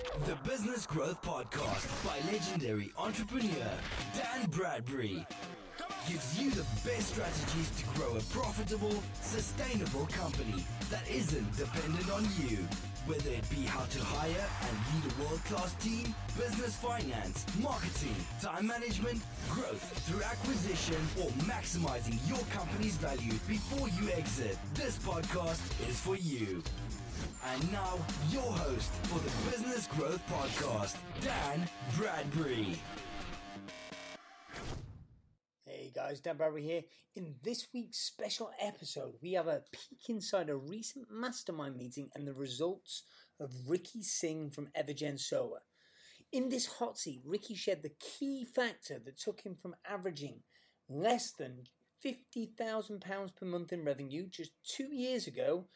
The Business Growth Podcast by legendary entrepreneur Dan Bradbury gives you the best strategies to grow a profitable, sustainable company that isn't dependent on you. Whether it be how to hire and lead a world-class team, business finance, marketing, time management, growth through acquisition, or maximizing your company's value before you exit, this podcast is for you. And now, your host for the Business Growth Podcast, Dan Bradbury. Hey guys, Dan Bradbury here. In this week's special episode, we have a peek inside a recent mastermind meeting and the results of Ricky Singh from Evergen Solar. In this hot seat, Ricky shared the key factor that took him from averaging less than £50,000 per month in revenue just two years ago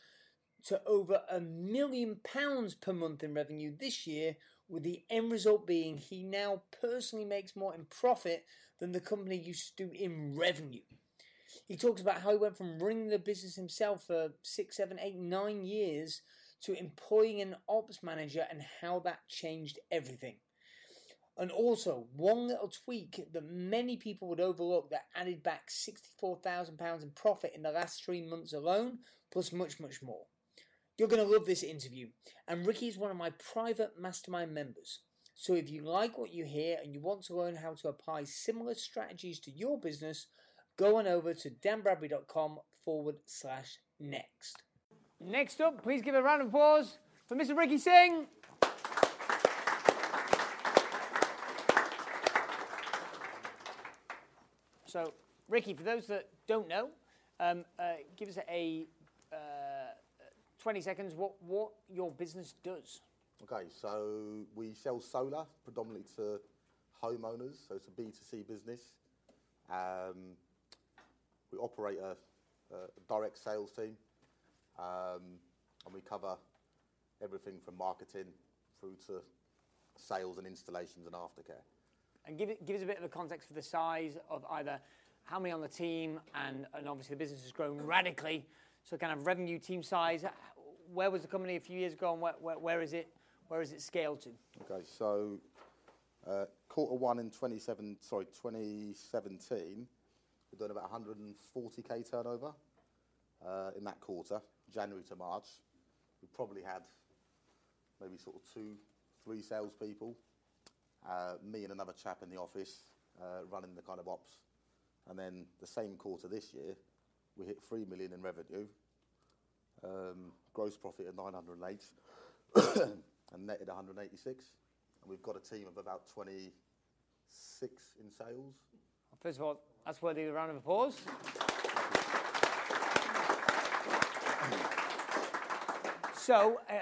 to over a million pounds per month in revenue this year, with the end result being he now personally makes more in profit than the company used to do in revenue. He talks about how he went from running the business himself for six, seven, eight, nine years to employing an ops manager and how that changed everything. And also, one little tweak that many people would overlook that added back £64,000 in profit in the last three months alone, plus much, much more. You're going to love this interview, and Ricky is one of my private mastermind members. So if you like what you hear and you want to learn how to apply similar strategies to your business, go on over to danbradbury.com forward slash next. Next up, please give a round of applause for Mr. Ricky Singh. So, Ricky, for those that don't know, um, uh, give us a 20 seconds what, what your business does. Okay, so we sell solar predominantly to homeowners, so it's a B2C business. Um, we operate a, a direct sales team, um, and we cover everything from marketing through to sales and installations and aftercare. And give, it, give us a bit of a context for the size of either how many on the team, and, and obviously the business has grown radically. So, kind of revenue team size. Where was the company a few years ago, and where, where, where is it? Where is it scaled to? Okay, so uh, quarter one in 27, sorry, 2017, we're doing about 140k turnover uh, in that quarter, January to March. We probably had maybe sort of two, three salespeople, uh, me and another chap in the office running the kind of ops. And then the same quarter this year, we hit 3 million in revenue, gross profit of 908, and netted 186. And we've got a team of about 26 in sales. First of all, that's worthy of a round of applause. So, uh,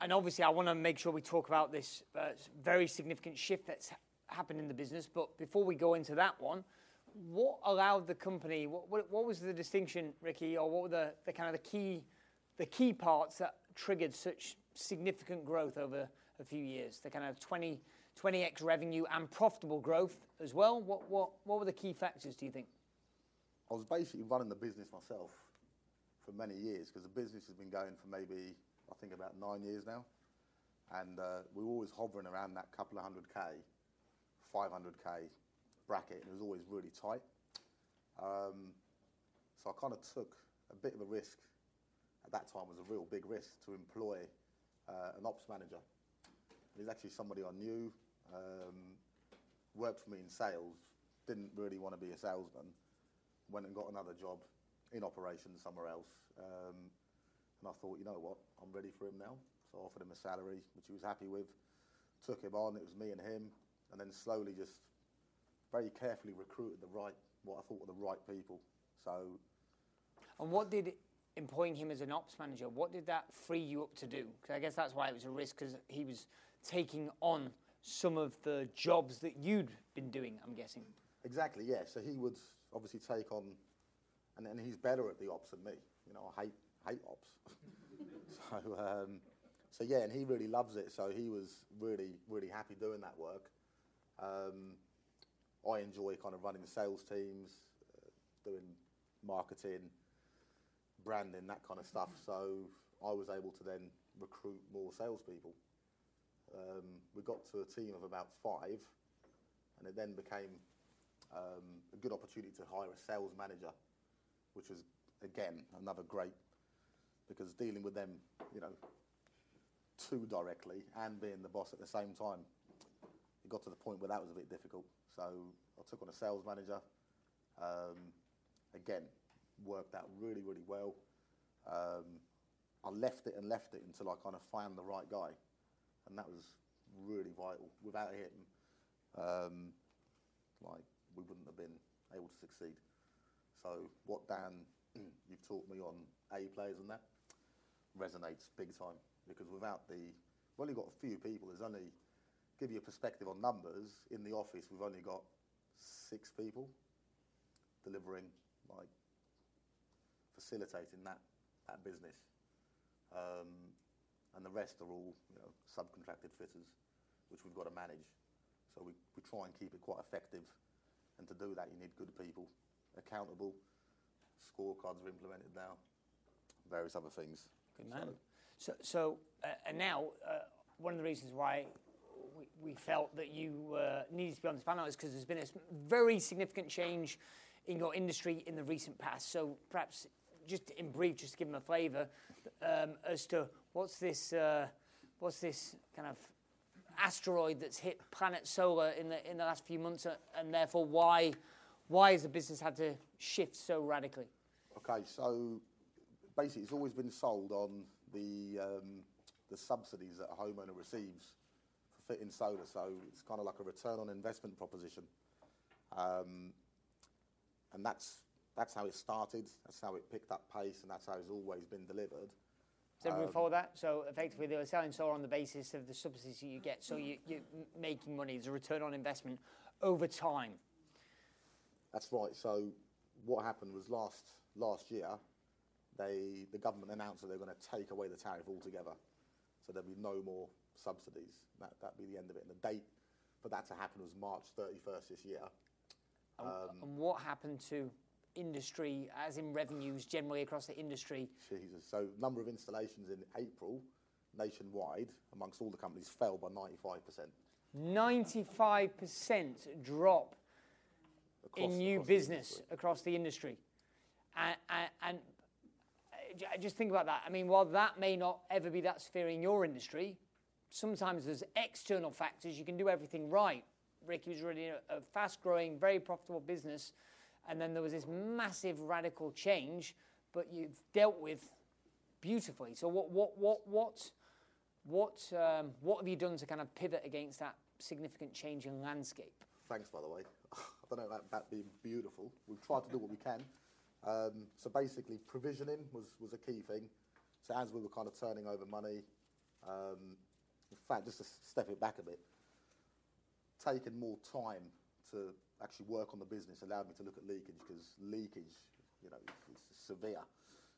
and obviously, I want to make sure we talk about this uh, very significant shift that's happened in the business. But before we go into that one, what allowed the company? What, was the distinction, Ricky, or what were the kind of the key, the key parts that triggered such significant growth over a few years? The kind of 20, 20x revenue and profitable growth as well. What were the key factors, do you think? I was basically running the business myself for many years because the business has been going for maybe, I think, about nine years now. And uh, we were always hovering around that couple of hundred K, 500K bracket, and it was always really tight. Um, so I kind of took a bit of a risk. At that time, was a real big risk to employ uh, an ops manager. He's actually somebody I knew, um, worked for me in sales, didn't really want to be a salesman, went and got another job in operations somewhere else. Um, and I thought, you know what, I'm ready for him now. So I offered him a salary, which he was happy with, took him on, it was me and him, and then slowly just very carefully recruited the right, what I thought were the right people. So. And what did employing him as an ops manager, what did that free you up to do? Because I guess that's why it was a risk, because he was taking on some of the jobs that you'd been doing, I'm guessing. Exactly, yeah. So he would obviously take on, and, and he's better at the ops than me. You know, I hate hate ops. so um, so yeah, and he really loves it. So he was really really happy doing that work. Um, I enjoy kind of running the sales teams, uh, doing marketing, branding, that kind of stuff. So I was able to then recruit more salespeople. Um, we got to a team of about five, and it then became um, a good opportunity to hire a sales manager, which was again another great because dealing with them, you know, too directly and being the boss at the same time, it got to the point where that was a bit difficult. So I took on a sales manager. Um, again, worked out really, really well. Um, I left it and left it until I kind of found the right guy, and that was really vital. Without him, um, like we wouldn't have been able to succeed. So what Dan, you've taught me on A players and that resonates big time because without the, we've only got a few people. There's only give you a perspective on numbers in the office. We've only got six people delivering like facilitating that that business. Um, and the rest are all you know subcontracted fitters, which we've got to manage. So we, we try and keep it quite effective, and to do that you need good people, accountable. Scorecards are implemented now, various other things. Good man. So, so uh, and now uh, one of the reasons why we, we felt that you uh, needed to be on this panel is because there's been a very significant change in your industry in the recent past. So perhaps just in brief, just to give them a flavour um, as to what's this, uh, what's this kind of asteroid that's hit planet Solar in the in the last few months, uh, and therefore why why has the business had to shift so radically? Okay, so basically, it's always been sold on the um, the subsidies that a homeowner receives for fitting solar. So it's kind of like a return on investment proposition, um, and that's that's how it started. That's how it picked up pace, and that's how it's always been delivered. Does everyone um, follow that? So effectively, they were selling solar on the basis of the subsidies that you get. So you, you're making money. There's a return on investment over time. That's right. So what happened was last last year, they the government announced that they were going to take away the tariff altogether. So there'll be no more subsidies. That that'd be the end of it. And the date for that to happen was March 31st this year. And, um, and what happened to industry, as in revenues generally across the industry? Jesus. So number of installations in April nationwide amongst all the companies fell by 95%. 95% drop Across- in new across the business industry. across the industry. And, and, and uh, just think about that. I mean, while that may not ever be that severe in your industry, sometimes there's external factors. You can do everything right. Ricky was really a, a fast growing, very profitable business. And then there was this massive radical change, but you've dealt with beautifully. So, what, what, what, what, what, um, what have you done to kind of pivot against that significant change in landscape? Thanks, by the way. I don't know about that being beautiful. We've tried to do what we can. Um, so basically, provisioning was, was a key thing. So as we were kind of turning over money, um, in fact, just to step it back a bit, taking more time to actually work on the business allowed me to look at leakage because leakage, you know, is, is severe,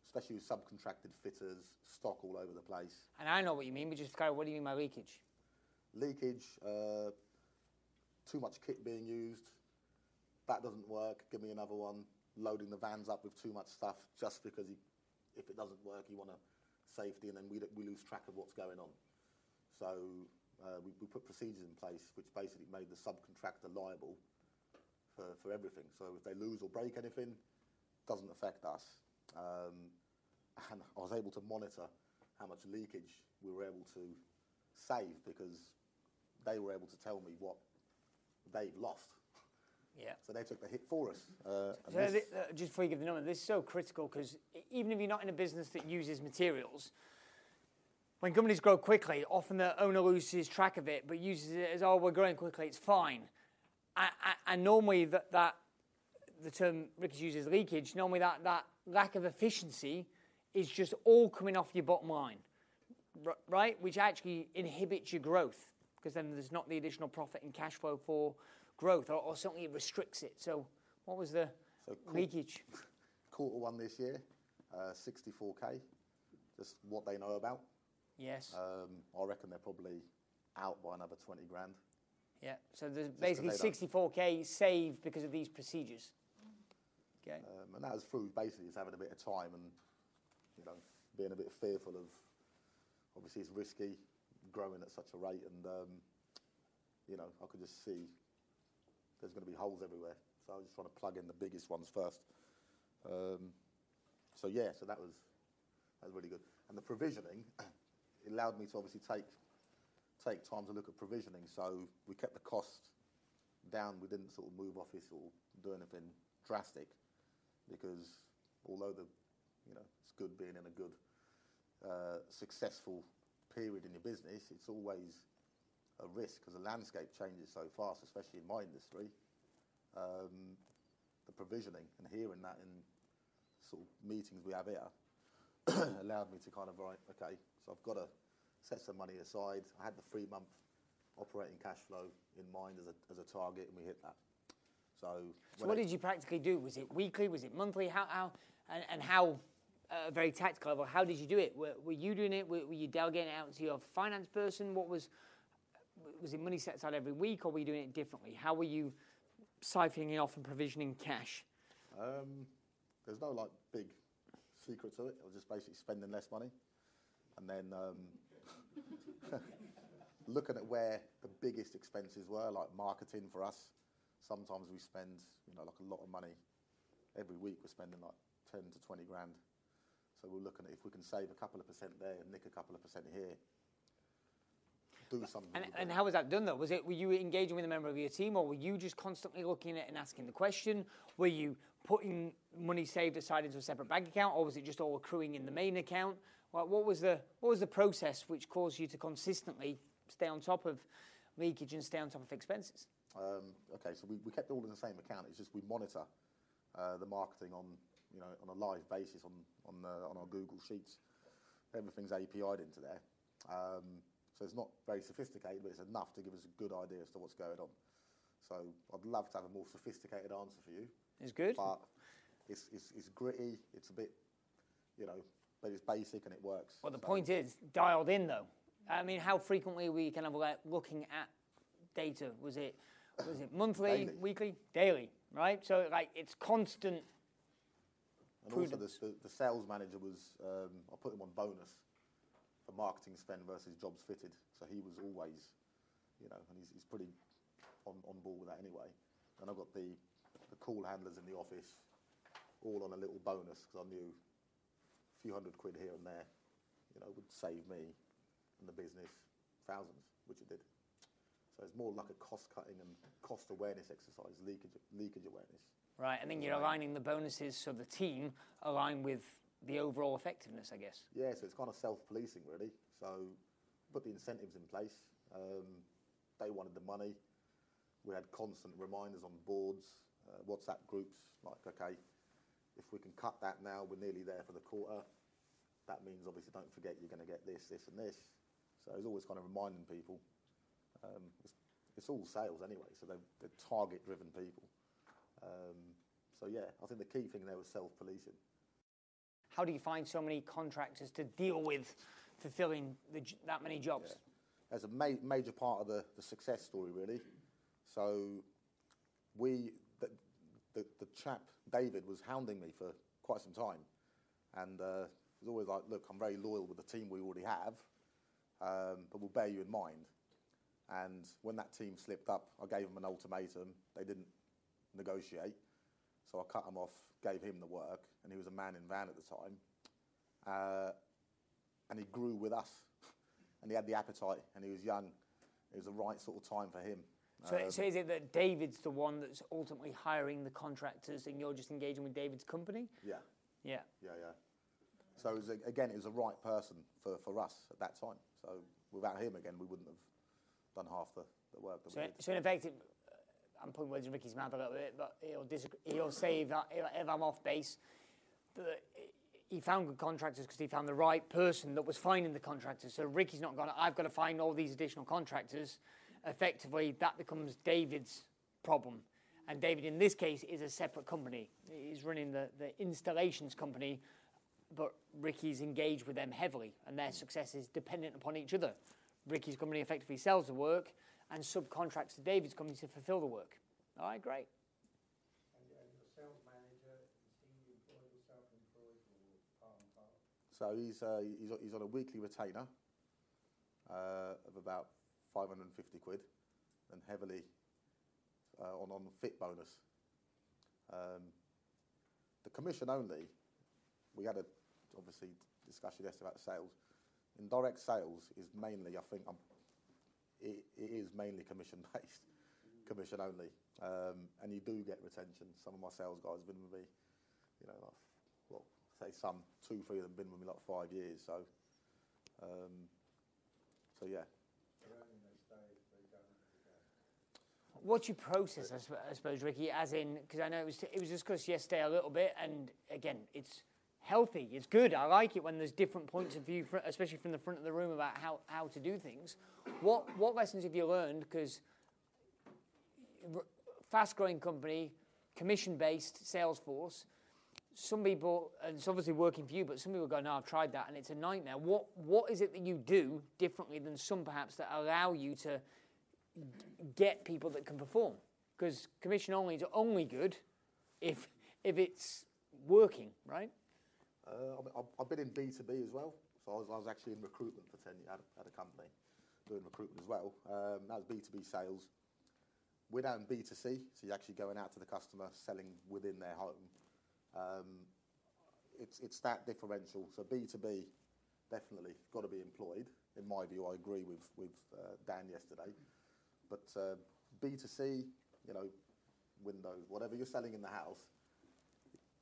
especially with subcontracted fitters, stock all over the place. And I know what you mean, but just what do you mean by leakage? leakage, uh, too much kit being used. That doesn't work. Give me another one. Loading the vans up with too much stuff just because you, if it doesn't work, you want a safety, and then we, we lose track of what's going on. So uh, we, we put procedures in place which basically made the subcontractor liable for, for everything. So if they lose or break anything, doesn't affect us. Um, and I was able to monitor how much leakage we were able to save because they were able to tell me what they've lost. Yeah. So they took the hit for us. Uh, So this- thi- uh, just before you give the number, this is so critical because even if you're not in a business that uses materials, when companies grow quickly, often the owner loses track of it, but uses it as, oh, we're growing quickly, it's fine. And, and normally that, that the term Ricky uses leakage, normally that, that lack of efficiency is just all coming off your bottom line, right? Which actually inhibits your growth because then there's not the additional profit and cash flow for growth, or, or certainly it restricts it. So, what was the So leakage? quarter one this year, uh, 64k, just what they know about. Yes. Um, I reckon they're probably out by another 20 grand. Yeah. So there's basically they don't- 64k saved because of these procedures. Okay. Um, and that was through basically just having a bit of time and, you know, being a bit fearful of, obviously it's risky, growing at such a rate, and um, you know, I could just see there's going to be holes everywhere. So I was just trying to plug in the biggest ones first. Um, so yeah, so that was that was really good. And the provisioning, it allowed me to obviously take take time to look at provisioning. So we kept the cost down. We didn't sort of move office or do anything drastic because although the you know it's good being in a good uh, successful period in your business, it's always a risk because the landscape changes so fast, especially in my industry. Um, the provisioning and hearing that in sort of meetings we have here allowed me to kind of right, okay, so I've got to set some money aside. I had the three month operating cash flow in mind as a, as a target, and we hit that. So, so what I, did you practically do? Was it weekly? Was it monthly? How, how and, and how, uh, very tactical level, how did you do it? Were, were you doing it? Were, were, you delegating it out to your finance person? What was, was it money set aside every week or were you doing it differently? How were you siphoning it off and provisioning cash? Um, there's no like big secret to it. I was just basically spending less money and then um, looking at where the biggest expenses were, like marketing for us. Sometimes we spend, you know, like a lot of money. Every week we're spending like 10 to 20 grand. So we're looking at if we can save a couple of percent there and nick a couple of percent here. Do something. And, and how was that done though? Was it were you engaging with a member of your team, or were you just constantly looking at it and asking the question? Were you putting money saved aside into a separate bank account, or was it just all accruing in the main account? What, what was the what was the process which caused you to consistently stay on top of leakage and stay on top of expenses? Um, okay, so we, we kept it all in the same account. It's just we monitor uh, the marketing on you know on a live basis on on uh, on our Google Sheets. Everything's API'd into there, um, so it's not very sophisticated, but it's enough to give us a good idea as to what's going on. So I'd love to have a more sophisticated answer for you. It's good, but it's, it's, it's gritty. It's a bit, you know, but it's basic and it works. Well, the so. point is dialed in though. I mean, how frequently were you kind of like looking at data? Was it was it monthly, daily. weekly, daily? Right. So like it's constant. And prudence. also the, the, the, sales manager was um, I put him on bonus for marketing spend versus jobs fitted. So he was always, you know, and he's, he's pretty on, on board with that anyway. And I've got the the call handlers in the office all on a little bonus because I knew a few hundred quid here and there, you know, would save me and the business thousands, which it did. So it's more like a cost cutting and cost awareness exercise, leakage, leakage awareness. Right, and then you're aligning the bonuses so the team align with the overall effectiveness, I guess. Yeah, so it's kind of self policing, really. So put the incentives in place. Um, they wanted the money. We had constant reminders on boards, WhatsApp groups, like, okay, if we can cut that now, we're nearly there for the quarter that means obviously don't forget you're going to get this, this, and this. So it's always kind of reminding people. Um, it's, it's, all sales anyway, so they're, they're target-driven people. Um, so yeah, I think the key thing there was self-policing. How do you find so many contractors to deal with fulfilling the, that many jobs? Yeah. That's a ma- major part of the, the success story, really. So we, the, the, chap David was hounding me for quite some time, and uh, was always like, look, I'm very loyal with the team we already have, um, but we'll bear you in mind. And when that team slipped up, I gave them an ultimatum. They didn't negotiate. So I cut them off, gave him the work, and he was a man in van at the time. Uh, and he grew with us. and he had the appetite, and he was young. It was the right sort of time for him. So, um, so is it that David's the one that's ultimately hiring the contractors and you're just engaging with David's company? Yeah. Yeah. Yeah, yeah. So it was, again, it was the right person for, for us at that time. So without him, again, we wouldn't have done half the, the work that so, we did. So in effect, it, I'm putting words in Ricky's mouth a little bit, but he'll, disagree, he'll say if, I, if I'm off base, that he found good contractors because he found the right person that was finding the contractors. So Ricky's not gone, I've got to find all these additional contractors. Effectively, that becomes David's problem. And David, in this case, is a separate company. He's running the, the installations company but Ricky's engaged with them heavily, and their success is dependent upon each other. Ricky's company effectively sells the work and subcontracts to David's company to fulfill the work. All right, great. So he's, uh, he's, he's on a weekly retainer. uh, of about 550 quid, and heavily uh, on on fit bonus. Um, the commission only, we had a obviously discussion yesterday about sales. In direct sales is mainly, I think, um, it, it is mainly commission based, commission only, um, and you do get retention. Some of my sales guys have been with me, you know, like, well, say some two, three of them been with me like five years. So, um, so yeah. What's your process, I, sp- I suppose, Ricky? As in, because I know it was it was discussed yesterday a little bit, and again, it's healthy. It's good. I like it when there's different points of view, fr- especially from the front of the room about how, how to do things. What what lessons have you learned? Because fast growing company, commission based sales force. Some people, and it's obviously working for you, but some people go, "No, I've tried that, and it's a nightmare." What what is it that you do differently than some perhaps that allow you to get people that can perform? Because commission only is only good if if it's working, right? Uh, I've been in B2B as well. So I was, I was actually in recruitment for 10 years at, at a company doing recruitment as well. Um, that was B2B sales. We're now in B2C, so you're actually going out to the customer, selling within their home. Um, it's, it's that differential. So B2B, definitely got to be employed. In my view, I agree with, with uh, Dan yesterday. But uh, B2C, you know, windows, whatever you're selling in the house,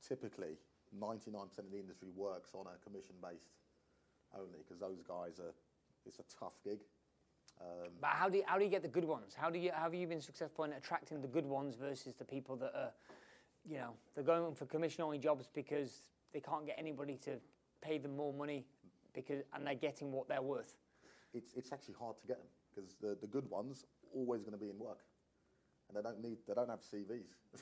typically 99% of the industry works on a commission based only because those guys are, it's a tough gig. Um, but how do, you, how do you get the good ones? How, do you, how have you been successful in attracting the good ones versus the people that are, you know, they're going for commission only jobs because they can't get anybody to pay them more money because, and they're getting what they're worth? It's, it's actually hard to get them because the, the good ones always going to be in work and they don't need, they don't have CVs.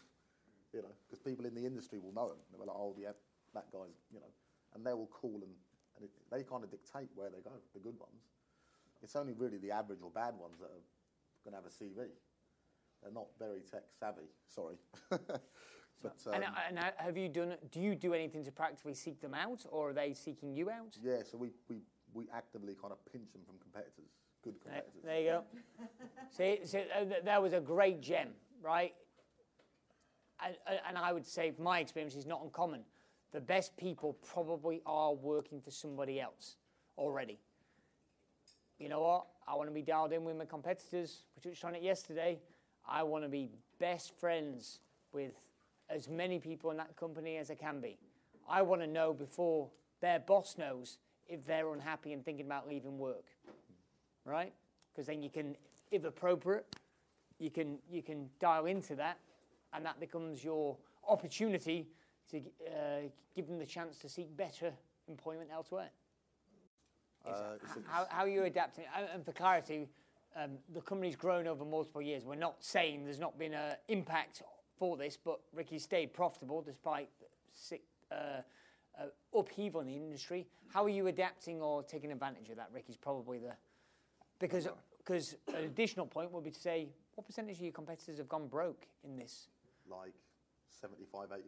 you know, because people in the industry will know them. They're like, oh, yeah, that guy's, you know, and they will call and, and it, they kind of dictate where they go, the good ones. It's only really the average or bad ones that are going to have a CV. They're not very tech savvy, sorry. but, um, and, and, have you done, do you do anything to practically seek them out or are they seeking you out? Yeah, so we, we, we actively kind of pinch them from competitors, good competitors. There, you go. see, see uh, that was a great gem, right? and, and I would say, my experience is not uncommon. The best people probably are working for somebody else already. You know what? I want to be dialed in with my competitors. We touched on it yesterday. I want to be best friends with as many people in that company as I can be. I want to know before their boss knows if they're unhappy and thinking about leaving work, right? Because then you can, if appropriate, you can you can dial into that and that becomes your opportunity to uh, give them the chance to seek better employment elsewhere. Uh, how, how, are you adapting? And for clarity, um, the company's grown over multiple years. We're not saying there's not been an impact for this, but Ricky stayed profitable despite uh, uh, upheaval in the industry. How are you adapting or taking advantage of that? Ricky's probably the because because an additional point would be to say what percentage of your competitors have gone broke in this like 75, 80%.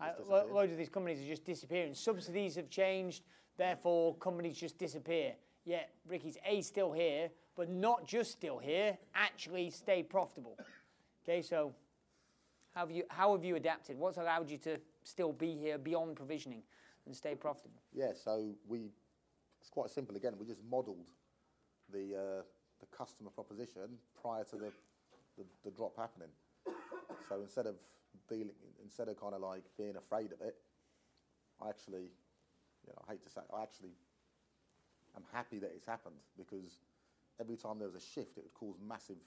Uh, loads of these companies are just disappearing. Subsidies have changed, therefore companies just disappear. Yet Ricky's A still here, but not just still here, actually stay profitable. Okay, so how have you how have you adapted? What's allowed you to still be here beyond provisioning and stay profitable? Yeah, so we it's quite simple again. We just modelled the uh, the customer proposition prior to the, the, the drop happening. So instead of dealing, instead of kind of like being afraid of it, I actually, you know, I hate to say, I actually am happy that it's happened because every time there was a shift, it would cause massive,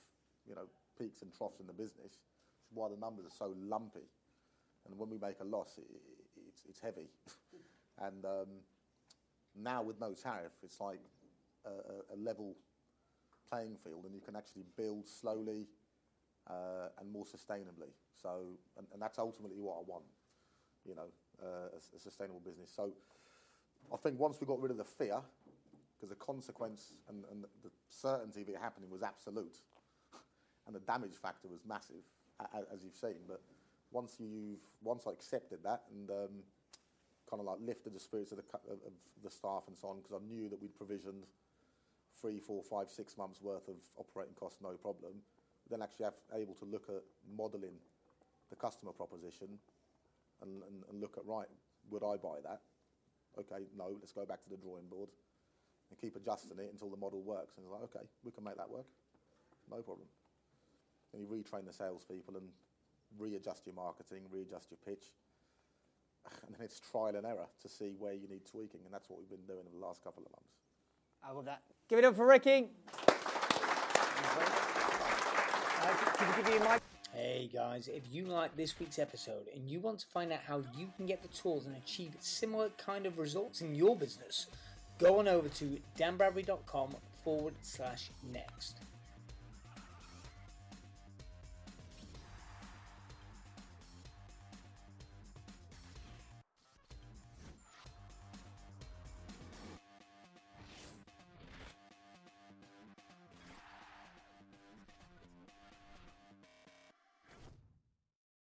you know, peaks and troughs in the business. Which is why the numbers are so lumpy. And when we make a loss, it, it, it's, it's heavy. and um, now with no tariff, it's like a, level playing field, and you can actually build slowly uh, and more sustainably. So, and, that's ultimately what I want, you know, uh, a, sustainable business. So, I think once we got rid of the fear, because the consequence and, the certainty of it happening was absolute, and the damage factor was massive, as you've seen. But once I accepted that and um, kind of like lifted the spirits of the, of the staff and so on, because I knew that we'd provisioned three, four, five, six months worth of operating costs, no problem. Then actually able to look at modelling the customer proposition and, look at right, would I buy that? Okay, no, let's go back to the drawing board and keep adjusting it until the model works. And it's like, okay, we can make that work, no problem. And you retrain the salespeople and readjust your marketing, readjust your pitch, and then it's trial and error to see where you need tweaking, and that's what we've been doing in the last couple of months. I love that. Give it up for Ricky. Hey guys, if you like this week's episode and you want to find out how you can get the tools and achieve similar kind of results in your business, go on over to danbradbury.com forward slash next.